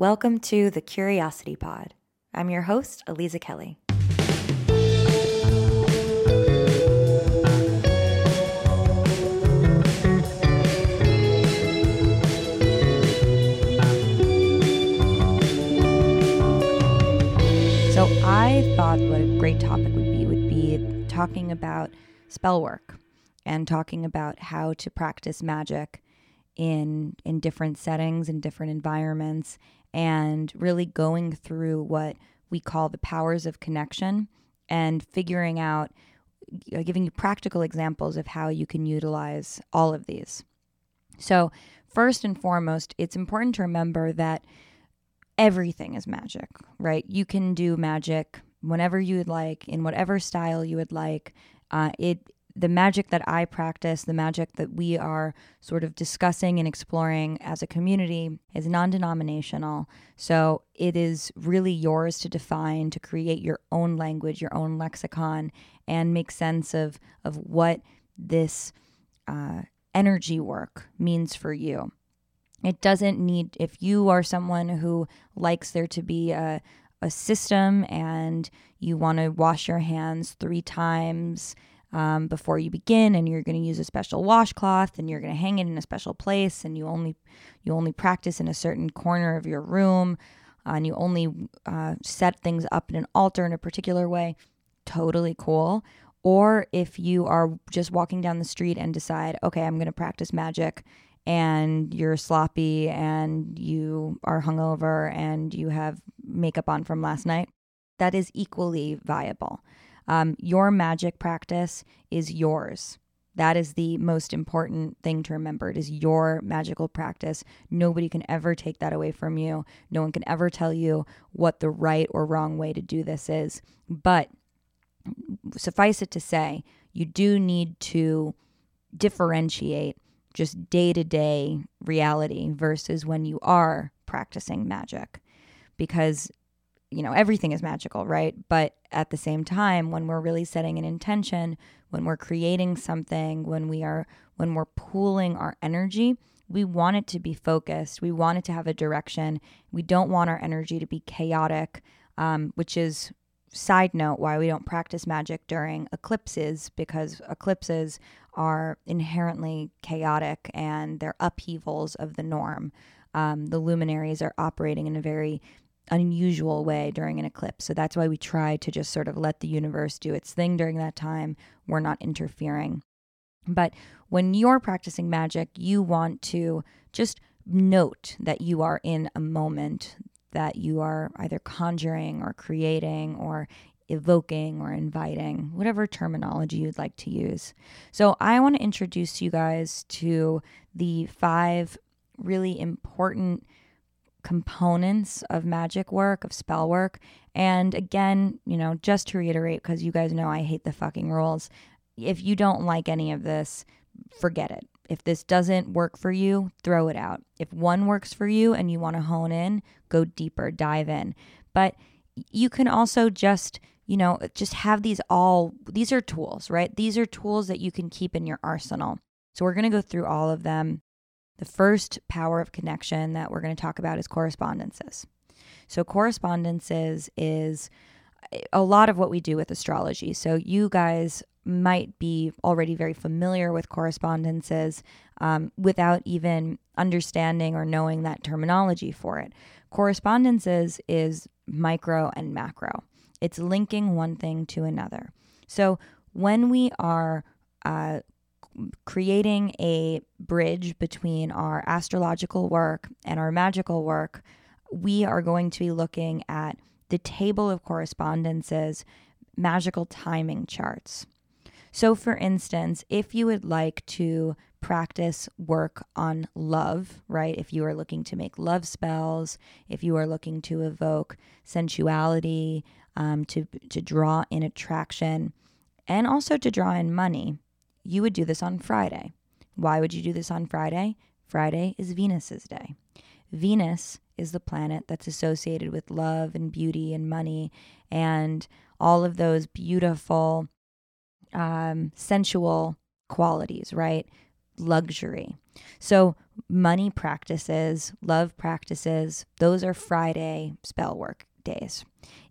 Welcome to the Curiosity Pod. I'm your host, Aliza Kelly. So I thought what a great topic would be would be talking about spell work and talking about how to practice magic in in different settings and different environments and really going through what we call the powers of connection and figuring out giving you practical examples of how you can utilize all of these. So, first and foremost, it's important to remember that everything is magic, right? You can do magic whenever you would like, in whatever style you would like. Uh, it the magic that I practice, the magic that we are sort of discussing and exploring as a community is non denominational. So it is really yours to define, to create your own language, your own lexicon, and make sense of, of what this uh, energy work means for you. It doesn't need, if you are someone who likes there to be a, a system and you want to wash your hands three times um, before you begin and you're going to use a special washcloth and you're going to hang it in a special place and you only you only practice in a certain corner of your room uh, and you only uh, set things up in an altar in a particular way totally cool. Or if you are just walking down the street and decide okay i'm going to practice magic and you're sloppy and you are hungover and you have makeup on from last night that is equally viable um, your magic practice is yours. That is the most important thing to remember. It is your magical practice. Nobody can ever take that away from you. No one can ever tell you what the right or wrong way to do this is. But suffice it to say, you do need to differentiate just day to day reality versus when you are practicing magic. Because you know, everything is magical, right? But at the same time, when we're really setting an intention, when we're creating something, when we are when we're pooling our energy, we want it to be focused. We want it to have a direction. We don't want our energy to be chaotic, um, which is side note why we don't practice magic during eclipses because eclipses are inherently chaotic and they're upheavals of the norm. Um, the luminaries are operating in a very unusual way during an eclipse. So that's why we try to just sort of let the universe do its thing during that time. We're not interfering. But when you're practicing magic, you want to just note that you are in a moment that you are either conjuring or creating or evoking or inviting, whatever terminology you'd like to use. So, I want to introduce you guys to the five really important components of magic work, of spell work. And again, you know, just to reiterate, because you guys know I hate the fucking rules. If you don't like any of this, forget it. If this doesn't work for you, throw it out. If one works for you and you want to hone in, go deeper, dive in. But you can also just, you know, just have these all, these are tools, right? These are tools that you can keep in your arsenal. So we're going to go through all of them. The first power of connection that we're going to talk about is correspondences. So, correspondences is a lot of what we do with astrology. So, you guys might be already very familiar with correspondences um, without even understanding or knowing that terminology for it. Correspondences is micro and macro, it's linking one thing to another. So, when we are uh, creating a bridge between our astrological work and our magical work, we are going to be looking at the table of correspondences, magical timing charts. So, for instance, if you would like to practice work on love, right? If you are looking to make love spells, if you are looking to evoke sensuality, um, to, to draw in attraction, and also to draw in money, you would do this on Friday. Why would you do this on Friday? Friday is Venus's day. Venus is the planet that's associated with love and beauty and money and all of those beautiful, um, sensual qualities, right? Luxury. So, money practices, love practices, those are Friday spell work days.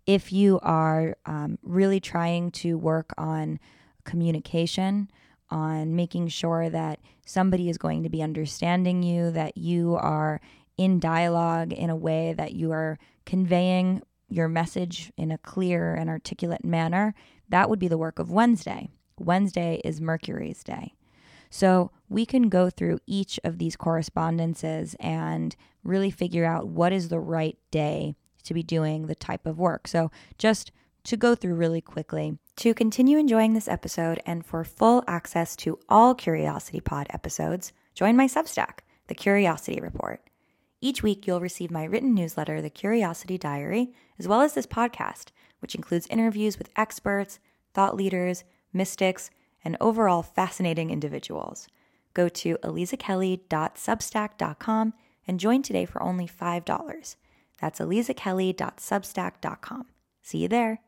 If you are um, really trying to work on communication, on making sure that somebody is going to be understanding you, that you are in dialogue in a way that you are conveying your message in a clear and articulate manner, that would be the work of Wednesday. Wednesday is Mercury's day. So we can go through each of these correspondences and really figure out what is the right day to be doing the type of work. So just to go through really quickly. To continue enjoying this episode and for full access to all Curiosity Pod episodes, join my Substack, The Curiosity Report. Each week, you'll receive my written newsletter, The Curiosity Diary, as well as this podcast, which includes interviews with experts, thought leaders, mystics, and overall fascinating individuals. Go to alizakelly.substack.com and join today for only $5. That's alizakelly.substack.com. See you there.